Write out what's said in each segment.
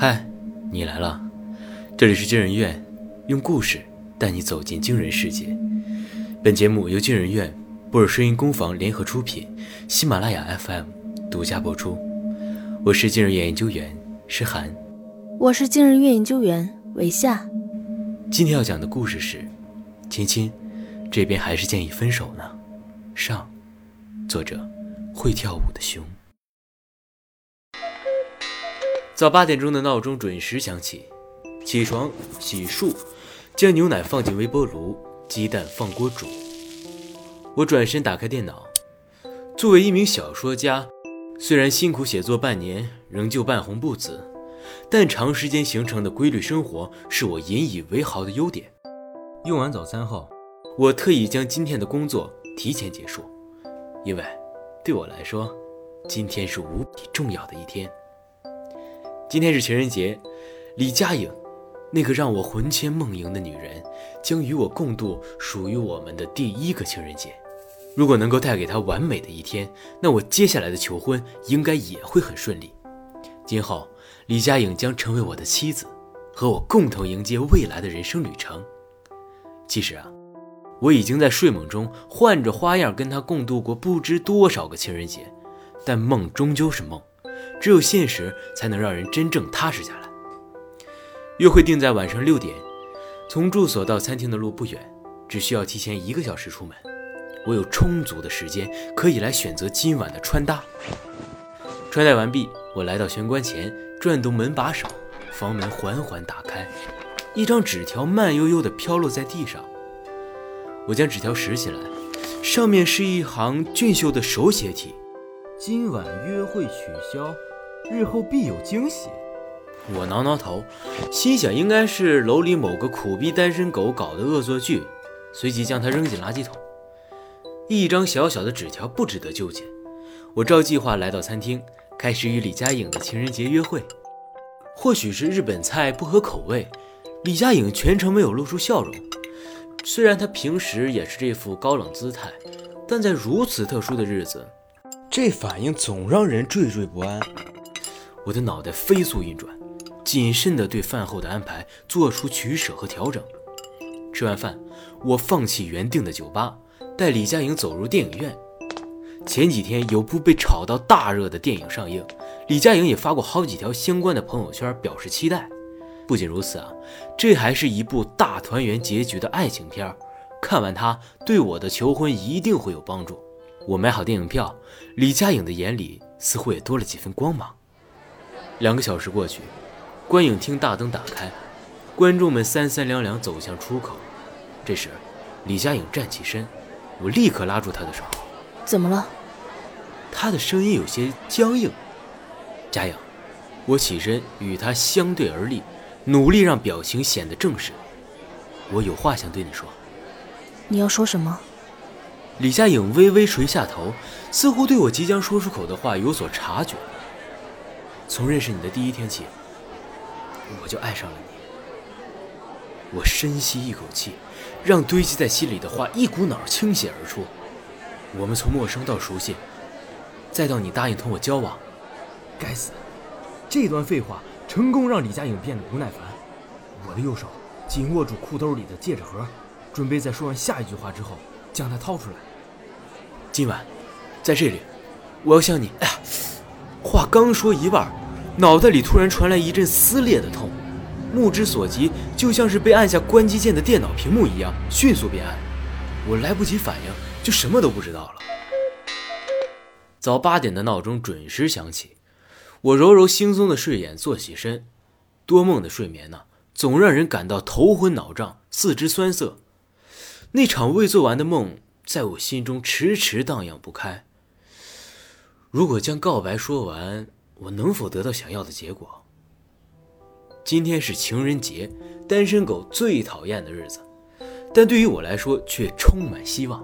嗨，你来了，这里是惊人院，用故事带你走进惊人世界。本节目由惊人院、布尔声音工坊联合出品，喜马拉雅 FM 独家播出。我是惊人院研究员诗涵，我是惊人院研究员韦夏。今天要讲的故事是：亲亲，这边还是建议分手呢。上，作者会跳舞的熊。早八点钟的闹钟准时响起，起床、洗漱，将牛奶放进微波炉，鸡蛋放锅煮。我转身打开电脑。作为一名小说家，虽然辛苦写作半年，仍旧半红不紫，但长时间形成的规律生活是我引以为豪的优点。用完早餐后，我特意将今天的工作提前结束，因为对我来说，今天是无比重要的一天。今天是情人节，李佳颖，那个让我魂牵梦萦的女人，将与我共度属于我们的第一个情人节。如果能够带给她完美的一天，那我接下来的求婚应该也会很顺利。今后，李佳颖将成为我的妻子，和我共同迎接未来的人生旅程。其实啊，我已经在睡梦中换着花样跟她共度过不知多少个情人节，但梦终究是梦。只有现实才能让人真正踏实下来。约会定在晚上六点，从住所到餐厅的路不远，只需要提前一个小时出门。我有充足的时间可以来选择今晚的穿搭。穿戴完毕，我来到玄关前，转动门把手，房门缓缓打开，一张纸条慢悠悠地飘落在地上。我将纸条拾起来，上面是一行俊秀的手写体。今晚约会取消，日后必有惊喜。我挠挠头，心想应该是楼里某个苦逼单身狗搞的恶作剧，随即将它扔进垃圾桶。一张小小的纸条不值得纠结。我照计划来到餐厅，开始与李佳颖的情人节约会。或许是日本菜不合口味，李佳颖全程没有露出笑容。虽然她平时也是这副高冷姿态，但在如此特殊的日子。这反应总让人惴惴不安，我的脑袋飞速运转，谨慎地对饭后的安排做出取舍和调整。吃完饭，我放弃原定的酒吧，带李佳颖走入电影院。前几天有部被炒到大热的电影上映，李佳颖也发过好几条相关的朋友圈表示期待。不仅如此啊，这还是一部大团圆结局的爱情片，看完它对我的求婚一定会有帮助。我买好电影票，李佳颖的眼里似乎也多了几分光芒。两个小时过去，观影厅大灯打开，观众们三三两两走向出口。这时，李佳颖站起身，我立刻拉住她的手：“怎么了？”她的声音有些僵硬。佳颖，我起身与她相对而立，努力让表情显得正式。我有话想对你说。你要说什么？李佳颖微微垂下头，似乎对我即将说出口的话有所察觉。从认识你的第一天起，我就爱上了你。我深吸一口气，让堆积在心里的话一股脑倾泻而出。我们从陌生到熟悉，再到你答应同我交往。该死，这段废话成功让李佳颖变得不耐烦。我的右手紧握住裤兜里的戒指盒，准备在说完下一句话之后将它掏出来。今晚，在这里，我要向你……哎呀，话刚说一半，脑袋里突然传来一阵撕裂的痛，目之所及就像是被按下关机键的电脑屏幕一样，迅速变暗。我来不及反应，就什么都不知道了。早八点的闹钟准时响起，我揉揉惺忪的睡眼，坐起身。多梦的睡眠呢，总让人感到头昏脑胀、四肢酸涩。那场未做完的梦。在我心中迟迟荡漾不开。如果将告白说完，我能否得到想要的结果？今天是情人节，单身狗最讨厌的日子，但对于我来说却充满希望。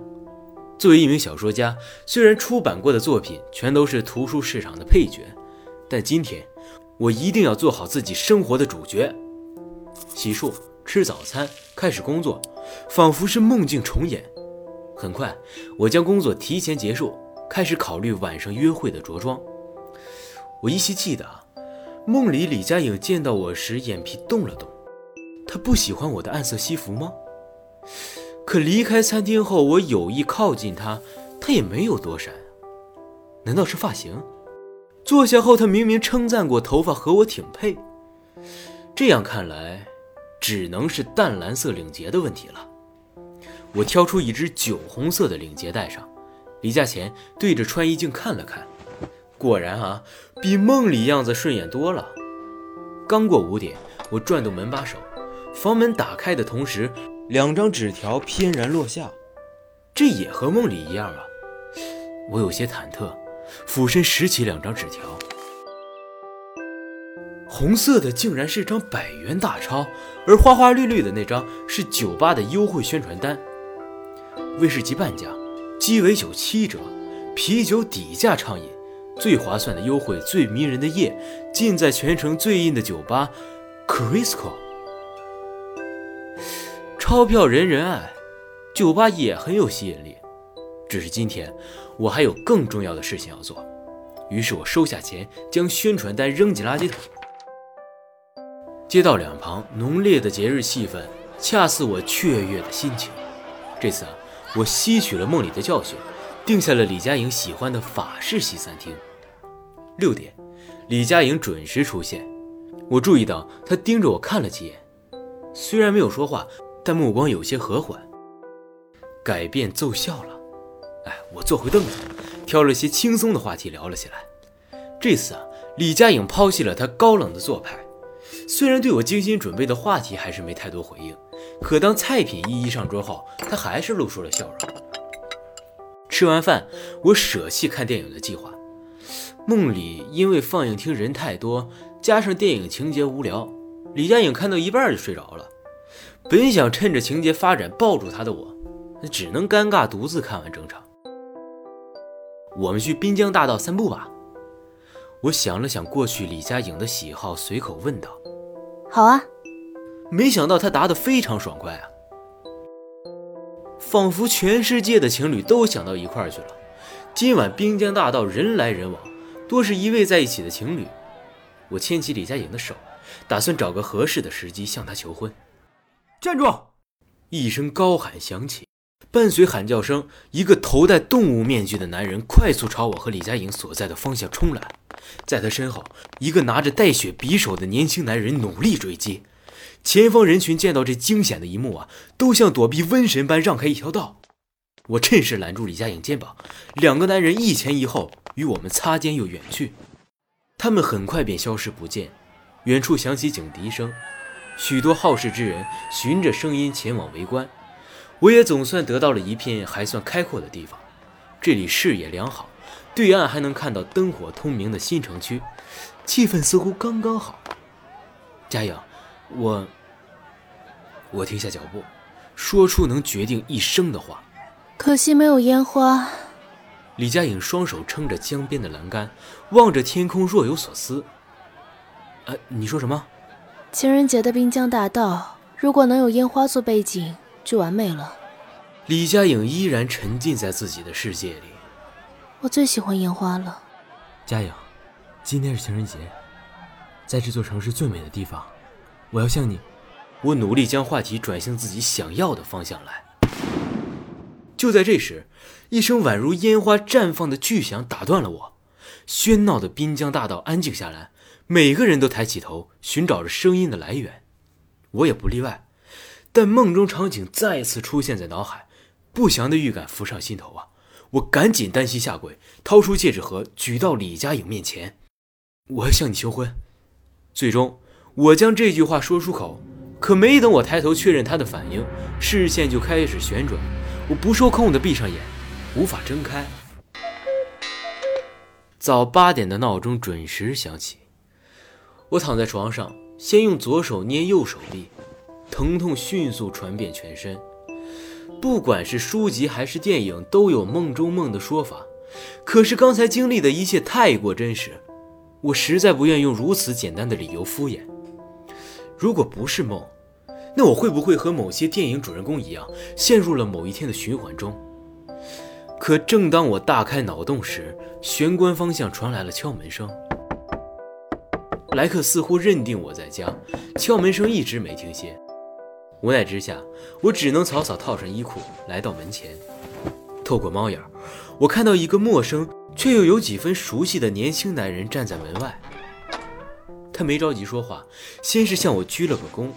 作为一名小说家，虽然出版过的作品全都是图书市场的配角，但今天我一定要做好自己生活的主角。洗漱、吃早餐、开始工作，仿佛是梦境重演。很快，我将工作提前结束，开始考虑晚上约会的着装。我依稀记得，梦里李佳颖见到我时眼皮动了动，她不喜欢我的暗色西服吗？可离开餐厅后，我有意靠近她，她也没有躲闪。难道是发型？坐下后，她明明称赞过头发和我挺配。这样看来，只能是淡蓝色领结的问题了。我挑出一只酒红色的领结戴上，离家前对着穿衣镜看了看。果然啊，比梦里样子顺眼多了。刚过五点，我转动门把手，房门打开的同时，两张纸条翩然落下。这也和梦里一样啊！我有些忐忑，俯身拾起两张纸条。红色的竟然是张百元大钞，而花花绿绿的那张是酒吧的优惠宣传单：威士忌半价，鸡尾酒七折，啤酒底价畅饮。最划算的优惠，最迷人的夜，尽在全城最硬的酒吧，Crisco。钞票人人爱，酒吧也很有吸引力。只是今天我还有更重要的事情要做，于是我收下钱，将宣传单扔进垃圾桶。街道两旁浓烈的节日气氛，恰似我雀跃的心情。这次啊，我吸取了梦里的教训。定下了李佳颖喜欢的法式西餐厅。六点，李佳颖准时出现。我注意到她盯着我看了几眼，虽然没有说话，但目光有些和缓。改变奏效了。哎，我坐回凳子，挑了些轻松的话题聊了起来。这次啊，李佳颖抛弃了她高冷的做派，虽然对我精心准备的话题还是没太多回应，可当菜品一一上桌后，他还是露出了笑容。吃完饭，我舍弃看电影的计划。梦里因为放映厅人太多，加上电影情节无聊，李佳颖看到一半就睡着了。本想趁着情节发展抱住她的我，只能尴尬独自看完整场。我们去滨江大道散步吧。我想了想过去李佳颖的喜好，随口问道：“好啊。”没想到他答得非常爽快啊。仿佛全世界的情侣都想到一块儿去了。今晚滨江大道人来人往，多是一位在一起的情侣。我牵起李佳颖的手，打算找个合适的时机向她求婚。站住！一声高喊响起，伴随喊叫声，一个头戴动物面具的男人快速朝我和李佳颖所在的方向冲来。在他身后，一个拿着带血匕首的年轻男人努力追击。前方人群见到这惊险的一幕啊，都像躲避瘟神般让开一条道。我趁势揽住李佳颖肩膀，两个男人一前一后与我们擦肩又远去。他们很快便消失不见。远处响起警笛声，许多好事之人循着声音前往围观。我也总算得到了一片还算开阔的地方，这里视野良好，对岸还能看到灯火通明的新城区，气氛似乎刚刚好。佳颖。我，我停下脚步，说出能决定一生的话。可惜没有烟花。李佳颖双手撑着江边的栏杆，望着天空，若有所思。呃，你说什么？情人节的滨江大道，如果能有烟花做背景，就完美了。李佳颖依然沉浸在自己的世界里。我最喜欢烟花了。佳颖，今天是情人节，在这座城市最美的地方。我要向你，我努力将话题转向自己想要的方向来。就在这时，一声宛如烟花绽放的巨响打断了我。喧闹的滨江大道安静下来，每个人都抬起头，寻找着声音的来源。我也不例外。但梦中场景再次出现在脑海，不祥的预感浮上心头啊！我赶紧单膝下跪，掏出戒指盒，举到李佳颖面前：“我要向你求婚。”最终。我将这句话说出口，可没等我抬头确认他的反应，视线就开始旋转。我不受控地闭上眼，无法睁开。早八点的闹钟准时响起，我躺在床上，先用左手捏右手臂，疼痛迅速传遍全身。不管是书籍还是电影，都有梦中梦的说法，可是刚才经历的一切太过真实，我实在不愿用如此简单的理由敷衍。如果不是梦，那我会不会和某些电影主人公一样，陷入了某一天的循环中？可正当我大开脑洞时，玄关方向传来了敲门声。莱克似乎认定我在家，敲门声一直没停歇。无奈之下，我只能草草套上衣裤，来到门前。透过猫眼，我看到一个陌生却又有几分熟悉的年轻男人站在门外。他没着急说话，先是向我鞠了个躬。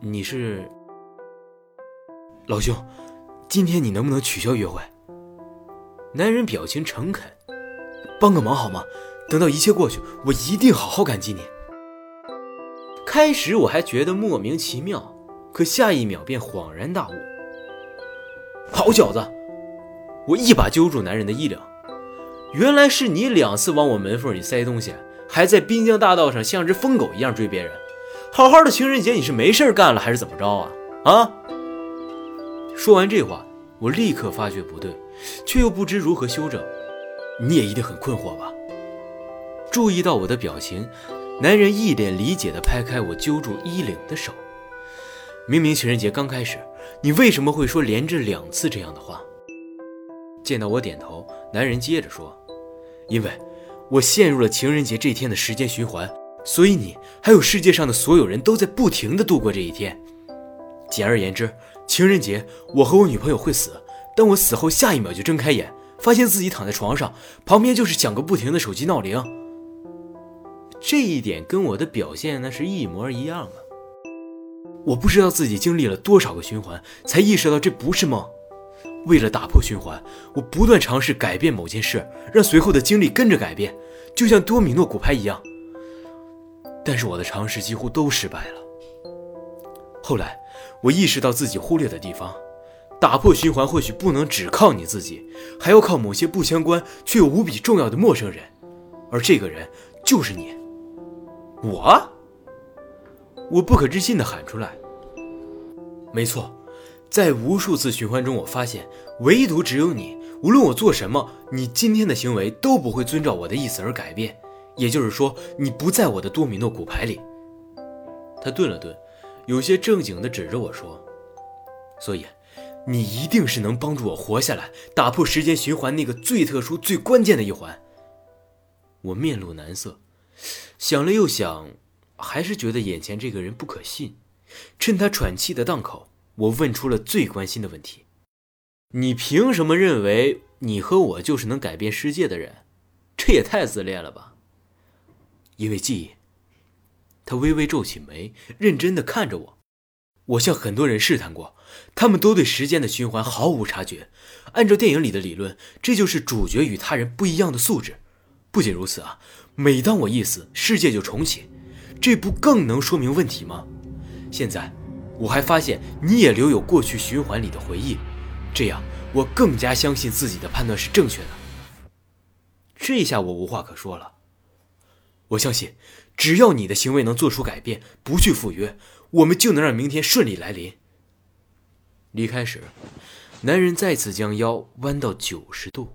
你是老兄，今天你能不能取消约会？男人表情诚恳，帮个忙好吗？等到一切过去，我一定好好感激你。开始我还觉得莫名其妙，可下一秒便恍然大悟。好小子！我一把揪住男人的衣领，原来是你两次往我门缝里塞东西。还在滨江大道上像只疯狗一样追别人，好好的情人节你是没事干了还是怎么着啊？啊！说完这话，我立刻发觉不对，却又不知如何修正。你也一定很困惑吧？注意到我的表情，男人一脸理解地拍开我揪住衣领的手。明明情人节刚开始，你为什么会说连着两次这样的话？见到我点头，男人接着说：“因为。”我陷入了情人节这一天的时间循环，所以你还有世界上的所有人都在不停的度过这一天。简而言之，情人节我和我女朋友会死，但我死后下一秒就睁开眼，发现自己躺在床上，旁边就是响个不停的手机闹铃。这一点跟我的表现那是一模一样啊！我不知道自己经历了多少个循环，才意识到这不是梦。为了打破循环，我不断尝试改变某件事，让随后的经历跟着改变，就像多米诺骨牌一样。但是我的尝试几乎都失败了。后来，我意识到自己忽略的地方，打破循环或许不能只靠你自己，还要靠某些不相关却又无比重要的陌生人，而这个人就是你。我，我不可置信地喊出来。没错。在无数次循环中，我发现唯独只有你，无论我做什么，你今天的行为都不会遵照我的意思而改变。也就是说，你不在我的多米诺骨牌里。他顿了顿，有些正经地指着我说：“所以，你一定是能帮助我活下来，打破时间循环那个最特殊、最关键的一环。”我面露难色，想了又想，还是觉得眼前这个人不可信。趁他喘气的档口。我问出了最关心的问题：你凭什么认为你和我就是能改变世界的人？这也太自恋了吧！因为记忆。他微微皱起眉，认真的看着我。我向很多人试探过，他们都对时间的循环毫无察觉。按照电影里的理论，这就是主角与他人不一样的素质。不仅如此啊，每当我一死，世界就重启，这不更能说明问题吗？现在。我还发现你也留有过去循环里的回忆，这样我更加相信自己的判断是正确的。这下我无话可说了。我相信，只要你的行为能做出改变，不去赴约，我们就能让明天顺利来临。离开时，男人再次将腰弯到九十度。